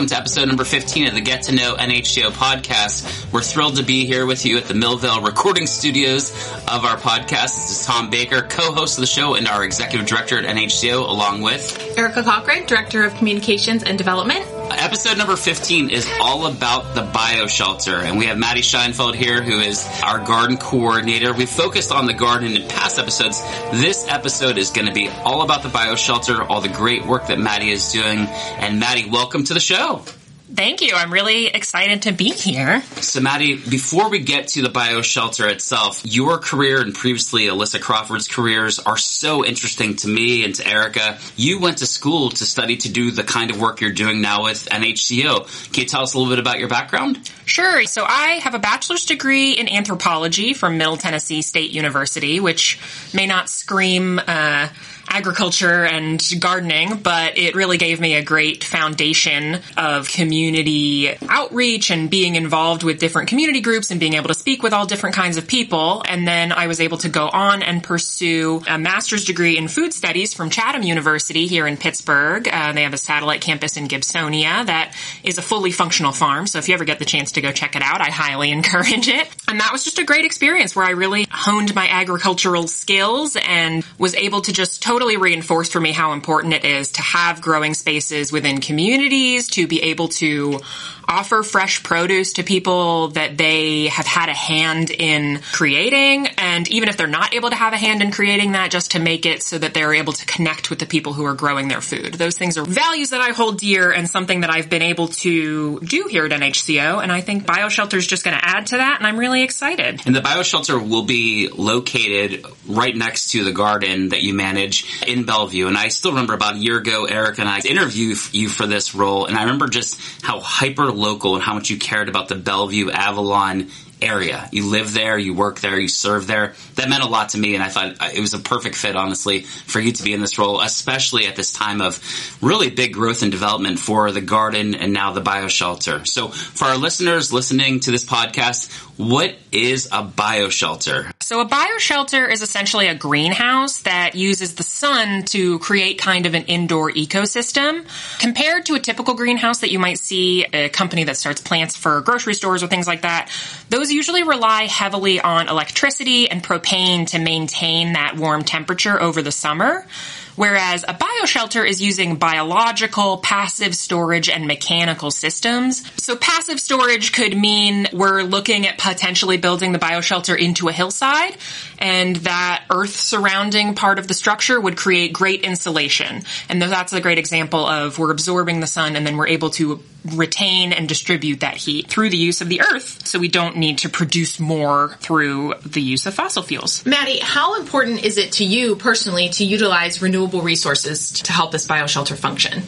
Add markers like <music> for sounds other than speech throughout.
welcome to episode number 15 of the Get to Know NHCO podcast. We're thrilled to be here with you at the Millvale recording studios of our podcast. This is Tom Baker, co-host of the show and our executive director at NHCO, along with Erica Cochran, Director of Communications and Development. Episode number 15 is all about the bioshelter, and we have Maddie Scheinfeld here, who is our garden coordinator. We focused on the garden in past episodes. This episode is going to be all about the bioshelter, all the great work that Maddie is doing. And Maddie, welcome to the show. Thank you. I'm really excited to be here. So, Maddie, before we get to the bioshelter itself, your career and previously Alyssa Crawford's careers are so interesting to me and to Erica. You went to school to study to do the kind of work you're doing now with NHCO. Can you tell us a little bit about your background? Sure. So, I have a bachelor's degree in anthropology from Middle Tennessee State University, which may not scream, uh, agriculture and gardening, but it really gave me a great foundation of community outreach and being involved with different community groups and being able to speak with all different kinds of people. And then I was able to go on and pursue a master's degree in food studies from Chatham University here in Pittsburgh. Uh, they have a satellite campus in Gibsonia that is a fully functional farm. So if you ever get the chance to go check it out, I highly <laughs> encourage it. And that was just a great experience where I really honed my agricultural skills and was able to just totally totally reinforced for me how important it is to have growing spaces within communities, to be able to offer fresh produce to people that they have had a hand in creating. And even if they're not able to have a hand in creating that, just to make it so that they're able to connect with the people who are growing their food. Those things are values that I hold dear and something that I've been able to do here at NHCO. And I think BioShelter is just going to add to that. And I'm really excited. And the BioShelter will be located right next to the garden that you manage in Bellevue. And I still remember about a year ago, Eric and I interviewed you for this role. And I remember just how hyper local and how much you cared about the Bellevue Avalon area. You live there, you work there, you serve there. That meant a lot to me, and I thought uh, it was a perfect fit, honestly, for you to be in this role, especially at this time of really big growth and development for the garden and now the bioshelter. So, for our listeners listening to this podcast, what is a bioshelter? So, a bioshelter is essentially a greenhouse that uses the sun to create kind of an indoor ecosystem. Compared to a typical greenhouse that you might see a company that starts plants for grocery stores or things like that, those usually rely heavily on electricity and propane to maintain that warm temperature over the summer. Whereas a bioshelter is using biological, passive storage, and mechanical systems. So passive storage could mean we're looking at potentially building the bioshelter into a hillside, and that earth surrounding part of the structure would create great insulation. And that's a great example of we're absorbing the sun and then we're able to retain and distribute that heat through the use of the earth so we don't need to produce more through the use of fossil fuels. Maddie, how important is it to you personally to utilize renewable resources to help this bioshelter function?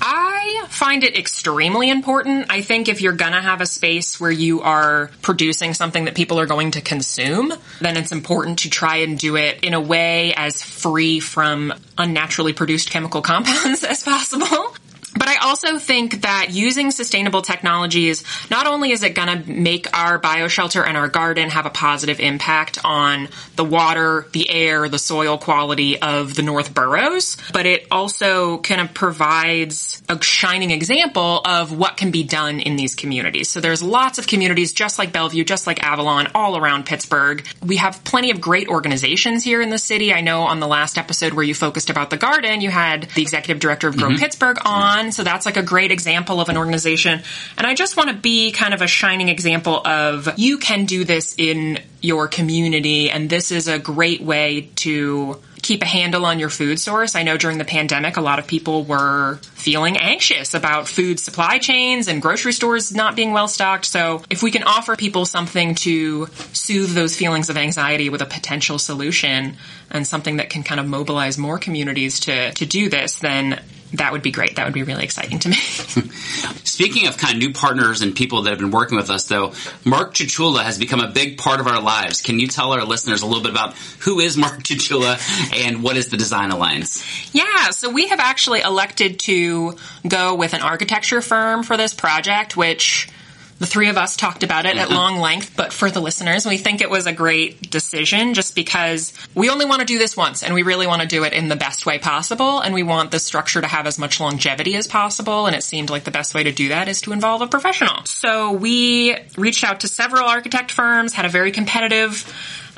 I find it extremely important. I think if you're gonna have a space where you are producing something that people are going to consume, then it's important to try and do it in a way as free from unnaturally produced chemical compounds <laughs> as possible. But I also think that using sustainable technologies, not only is it going to make our bioshelter and our garden have a positive impact on the water, the air, the soil quality of the North Boroughs, but it also kind of provides a shining example of what can be done in these communities. So there's lots of communities just like Bellevue, just like Avalon, all around Pittsburgh. We have plenty of great organizations here in the city. I know on the last episode where you focused about the garden, you had the executive director of Grow mm-hmm. Pittsburgh on. So that's like a great example of an organization. And I just want to be kind of a shining example of you can do this in your community and this is a great way to keep a handle on your food source. I know during the pandemic, a lot of people were feeling anxious about food supply chains and grocery stores not being well stocked. So if we can offer people something to soothe those feelings of anxiety with a potential solution and something that can kind of mobilize more communities to, to do this, then that would be great. That would be really exciting to me. <laughs> <laughs> Speaking of kind of new partners and people that have been working with us, though, Mark Chichula has become a big part of our lives. Can you tell our listeners a little bit about who is Mark <laughs> Chichula and what is the Design Alliance? Yeah, so we have actually elected to go with an architecture firm for this project, which The three of us talked about it at mm-hmm. long length, but for the listeners, we think it was a great decision just because we only want to do this once and we really want to do it in the best way possible. And we want the structure to have as much longevity as possible. And it seemed like the best way to do that is to involve a professional. So we reached out to several architect firms, had a very competitive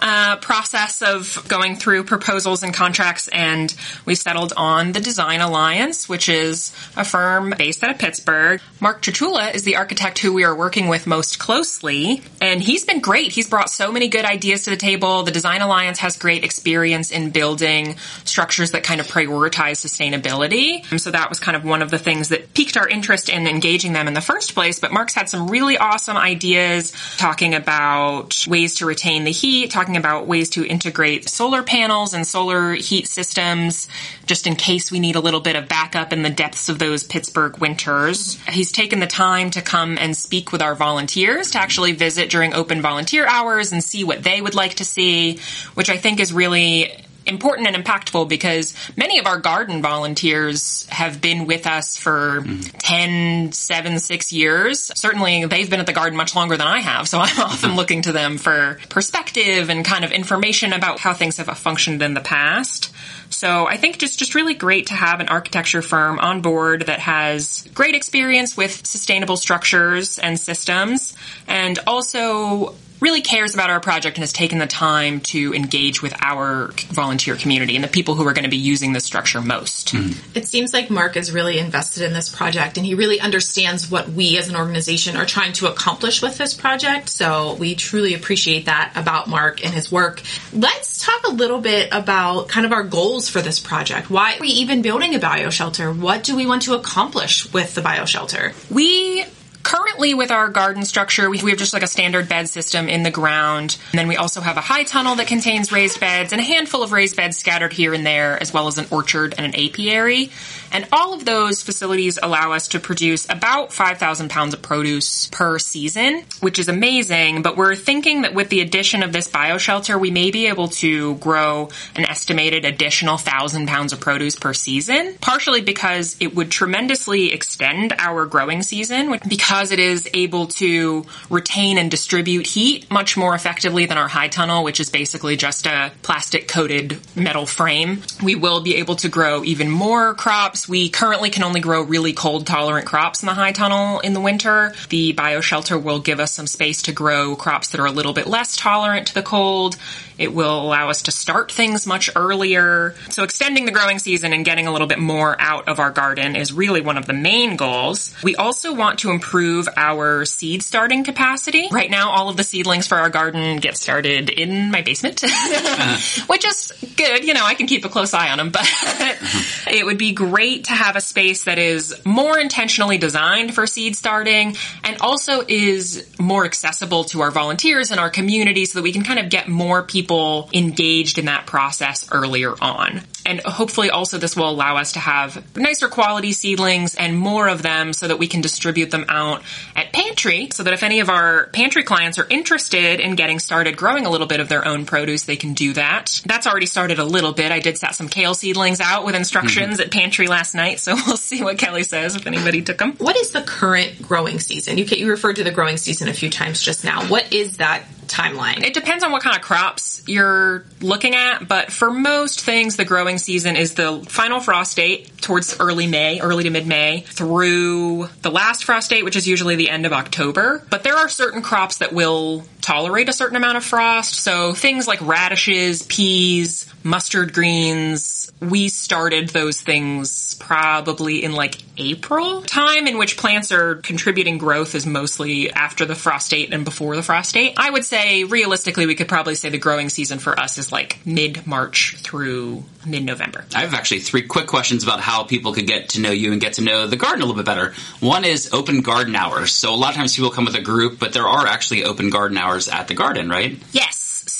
uh, process of going through proposals and contracts, and we settled on the Design Alliance, which is a firm based out of Pittsburgh. Mark Trachula is the architect who we are working with most closely, and he's been great. He's brought so many good ideas to the table. The Design Alliance has great experience in building structures that kind of prioritize sustainability. And so that was kind of one of the things that piqued our interest in engaging them in the first place. But Mark's had some really awesome ideas talking about ways to retain the heat, talking talking about ways to integrate solar panels and solar heat systems just in case we need a little bit of backup in the depths of those Pittsburgh winters. He's taken the time to come and speak with our volunteers to actually visit during open volunteer hours and see what they would like to see, which I think is really important and impactful because many of our garden volunteers have been with us for mm. 10, 7, 6 years. Certainly they've been at the garden much longer than I have, so I'm <laughs> often looking to them for perspective and kind of information about how things have functioned in the past. So I think just just really great to have an architecture firm on board that has great experience with sustainable structures and systems and also really cares about our project and has taken the time to engage with our volunteer community and the people who are going to be using this structure most. Mm-hmm. It seems like Mark is really invested in this project and he really understands what we as an organization are trying to accomplish with this project. So we truly appreciate that about Mark and his work. Let's talk a little bit about kind of our goals for this project. Why are we even building a bioshelter? What do we want to accomplish with the bioshelter? We Currently, with our garden structure, we, have just like a standard bed system in the ground. And then we also have a high tunnel that contains raised beds and a handful of raised beds scattered here and there, as well as an orchard and an apiary. And all of those facilities allow us to produce about 5,000 pounds of produce per season, which is amazing. But we're thinking that with the addition of this bioshelter, we may be able to grow an estimated additional 1,000 pounds of produce per season, partially because it would tremendously extend our growing season because it is able to retain and distribute heat much more effectively than our high tunnel, which is basically just a plastic coated metal frame. We will be able to grow even more crops crops. We currently can only grow really cold tolerant crops in the high tunnel in the winter. The bioshelter will give us some space to grow crops that are a little bit less tolerant to the cold it will allow us to start things much earlier. So extending the growing season and getting a little bit more out of our garden is really one of the main goals. We also want to improve our seed starting capacity. Right now, all of the seedlings for our garden get started in my basement, <laughs> which is good. You know, I can keep a close eye on them, but <laughs> it would be great to have a space that is more intentionally designed for seed starting and also is more accessible to our volunteers and our community so that we can kind of get more people people engaged in that process earlier on. And hopefully also this will allow us to have nicer quality seedlings and more of them so that we can distribute them out at pantry so that if any of our pantry clients are interested in getting started growing a little bit of their own produce, they can do that. That's already started a little bit. I did set some kale seedlings out with instructions mm-hmm. at pantry last night, so <laughs> we'll see what Kelly says if anybody took them. What is the current growing season? You, you referred to the growing season a few times just now. What is that timeline? It depends on what kind of crops you're looking at, but for most things, the growing season is the final frost date towards early May, early to mid May, through the last frost date, which is usually the end of October. But there are certain crops that will tolerate a certain amount of frost. So things like radishes, peas, mustard greens, we started those things probably in like April time in which plants are contributing growth is mostly after the frost date and before the frost date. I would say realistically we could probably say the growing season for us is like mid March through mid November. I have actually three quick questions about how people could get to know you and get to know the garden a little bit better. One is open garden hours. So a lot of times people come with a group, but there are actually open garden hours at the garden, right? Yes.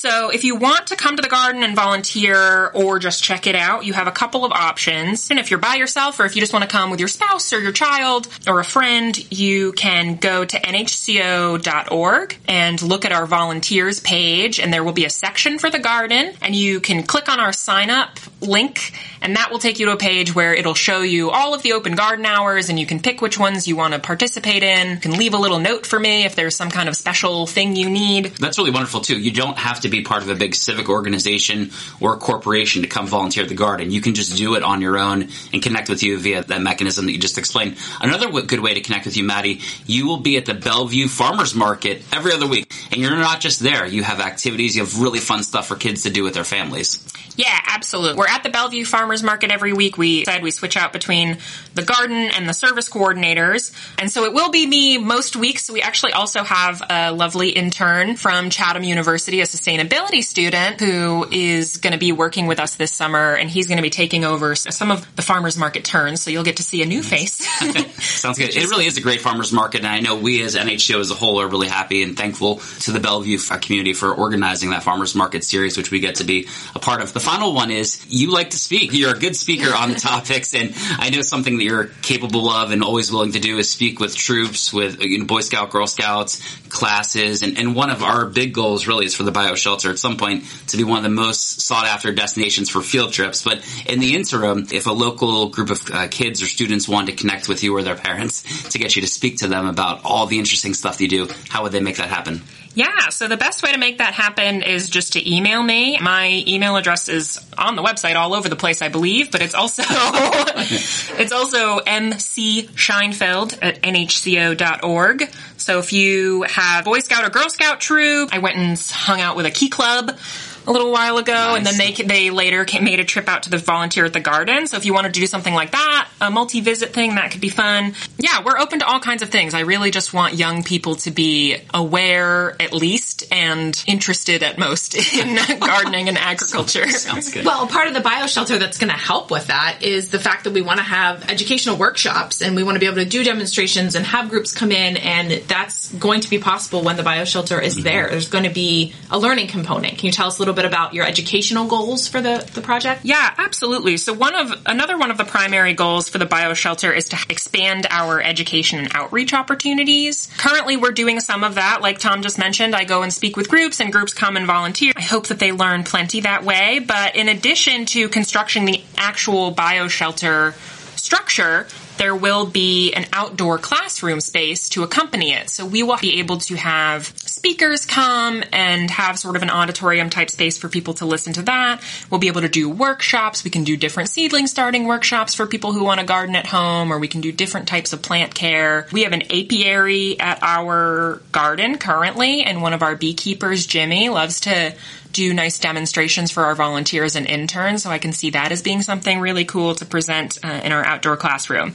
So if you want to come to the garden and volunteer or just check it out, you have a couple of options. And if you're by yourself or if you just want to come with your spouse or your child or a friend, you can go to nhco.org and look at our volunteers page and there will be a section for the garden and you can click on our sign up link and that will take you to a page where it'll show you all of the open garden hours and you can pick which ones you want to participate in. You can leave a little note for me if there's some kind of special thing you need. That's really wonderful too. You don't have to be part of a big civic organization or corporation to come volunteer at the garden. You can just do it on your own and connect with you via that mechanism that you just explained. Another w- good way to connect with you, Maddie, you will be at the Bellevue Farmers Market every other week. And you're not just there. You have activities, you have really fun stuff for kids to do with their families. Yeah, absolutely. We're at the Bellevue Farmers Market every week. We said we switch out between the garden and the service coordinators. And so it will be me most weeks. We actually also have a lovely intern from Chatham University, a sustainability student who is going to be working with us this summer and he's going to be taking over some of the farmers market turns. So you'll get to see a new face. <laughs> Sounds good. It really is a great farmers market. And I know we as NHO as a whole are really happy and thankful to the Bellevue uh, community for organizing that farmers market series, which we get to be a part of. The final one is you like to speak. You're a good speaker on the <laughs> topics. And I know something that you're capable of and always willing to do is speak with troops, with you know, Boy Scout, Girl Scouts, classes. And, and one of our big goals really is for the bio shelter at some point to be one of the most sought after destinations for field trips. But in the interim, if a local group of uh, kids or students want to connect with you or their parents to get you to speak to them about all the interesting stuff you do, how would they make that happen? Yeah, so the best way to make that happen is just to email me. My email address is on the website all over the place, I believe, but it's also <laughs> it's also mcscheinfeld at nhco.org. So if you have Boy Scout or Girl Scout troop, I went and hung out with a key club a little while ago, nice. and then they they later came, made a trip out to the volunteer at the garden. So if you wanted to do something like that, a multi visit thing, that could be fun. Yeah, we're open to all kinds of things. I really just want young people to be aware, at least, and interested at most <laughs> in <laughs> gardening and agriculture. <laughs> Sounds good. Well, part of the bio shelter that's going to help with that is the fact that we want to have educational workshops and we want to be able to do demonstrations and have groups come in, and that's going to be possible when the bio shelter is mm-hmm. there. There's going to be a learning component. Can you tell us a little bit about your educational goals for the, the project? Yeah, absolutely. So one of another one of the primary goals for the bio shelter is to expand our education and outreach opportunities. Currently, we're doing some of that. Like Tom just mentioned, I go and speak with groups and groups come and volunteer. I hope that they learn plenty that way. But in addition to constructing the actual bio shelter structure, there will be an outdoor classroom space to accompany it. So we will be able to have speakers come and have sort of an auditorium type space for people to listen to that. We'll be able to do workshops. We can do different seedling starting workshops for people who want to garden at home, or we can do different types of plant care. We have an apiary at our garden currently, and one of our beekeepers, Jimmy, loves to do nice demonstrations for our volunteers and interns. So I can see that as being something really cool to present uh, in our outdoor classroom.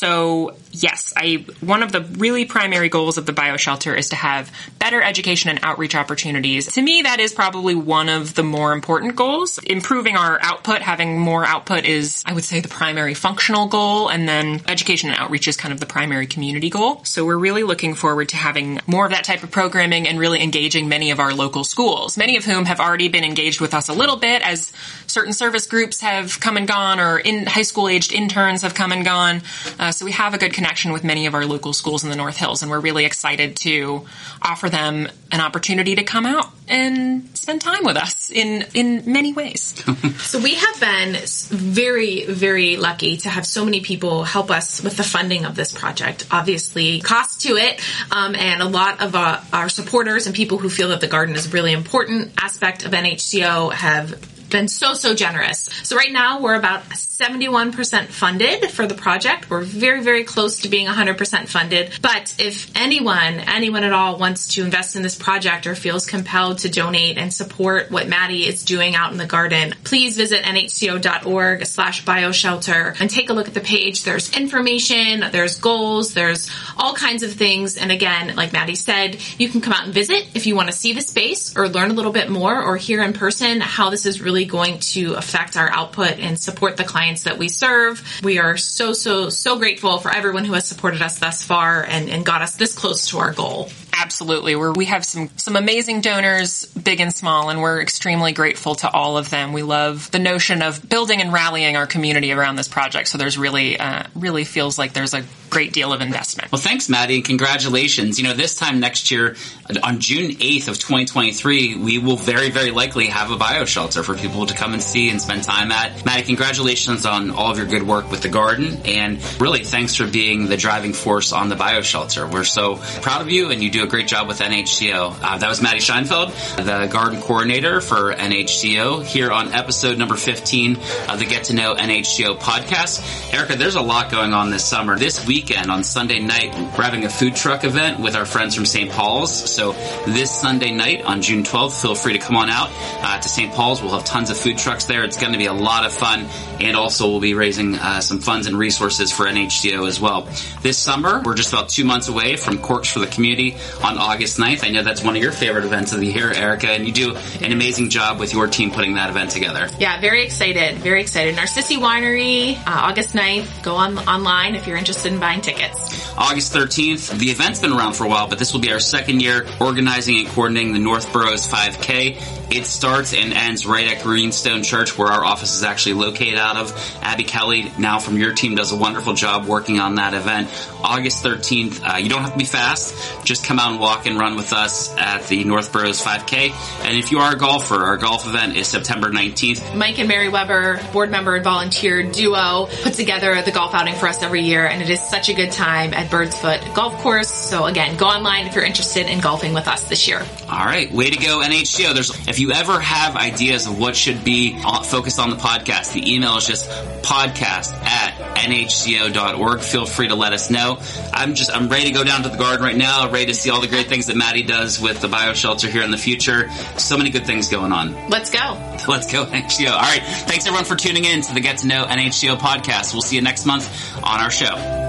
So yes, I one of the really primary goals of the bio shelter is to have better education and outreach opportunities. To me, that is probably one of the more important goals. Improving our output, having more output is, I would say, the primary functional goal, and then education and outreach is kind of the primary community goal. So we're really looking forward to having more of that type of programming and really engaging many of our local schools, many of whom have already been engaged with us a little bit as certain service groups have come and gone or in high school aged interns have come and gone. Uh, so we have a good connection with many of our local schools in the North Hills, and we're really excited to offer them an opportunity to come out and spend time with us in in many ways. <laughs> so we have been very very lucky to have so many people help us with the funding of this project. Obviously, cost to it, um, and a lot of uh, our supporters and people who feel that the garden is a really important aspect of NHCO have been so, so generous. So right now we're about 71% funded for the project. We're very, very close to being 100% funded. But if anyone, anyone at all wants to invest in this project or feels compelled to donate and support what Maddie is doing out in the garden, please visit nhco.org slash bioshelter and take a look at the page. There's information, there's goals, there's all kinds of things. And again, like Maddie said, you can come out and visit if you want to see the space or learn a little bit more or hear in person how this is really going to affect our output and support the clients that we serve. We are so, so, so grateful for everyone who has supported us thus far and, and got us this close to our goal. Absolutely. We're, we have some, some amazing donors, big and small, and we're extremely grateful to all of them. We love the notion of building and rallying our community around this project. So there's really, uh, really feels like there's a great deal of investment. Well, thanks, Maddie, and congratulations. You know, this time next year, on June 8th of 2023, we will very, very likely have a bio shelter for people to come and see and spend time at. Maddie, congratulations on all of your good work with the garden, and really thanks for being the driving force on the bio shelter. We're so proud of you, and you do a great job with NHCO. Uh, that was Maddie Scheinfeld, the garden coordinator for NHCO, here on episode number 15 of the Get to Know NHCO podcast. Erica, there's a lot going on this summer. This weekend on Sunday night, we're having a food truck event with our friends from St. Paul's. So this Sunday night on June 12th, feel free to come on out uh, to St. Paul's. We'll have tons of food trucks there. It's going to be a lot of fun. And also we'll be raising uh, some funds and resources for NHCO as well. This summer, we're just about two months away from Corks for the Community on August 9th. I know that's one of your favorite events of the year, Erica, and you do an amazing job with your team putting that event together. Yeah, very excited. Very excited. Narcisi Winery, uh, August 9th. Go on online if you're interested in buying tickets. August 13th. The event's been around for a while, but this will be our second year organizing and coordinating the North Boroughs 5K. It starts and ends right at Greenstone Church, where our office is actually located out of. Abby Kelly, now from your team, does a wonderful job working on that event. August 13th. Uh, you don't have to be fast. Just come out and walk and run with us at the North Boroughs 5K. And if you are a golfer, our golf event is September 19th. Mike and Mary Weber, board member and volunteer duo, put together the golf outing for us every year, and it is such a good time at Bird's Foot Golf Course. So again, go online if you're interested in golfing with us this year. All right, way to go, NHCO. There's if you ever have ideas of what should be focused on the podcast, the email is just podcast at nhco.org. Feel free to let us know. I'm just, I'm ready to go down to the garden right now, ready to see all the great things that Maddie does with the bio shelter here in the future. So many good things going on. Let's go. <laughs> Let's go, NHCO. All right. Thanks everyone for tuning in to the Get to Know NHCO podcast. We'll see you next month on our show.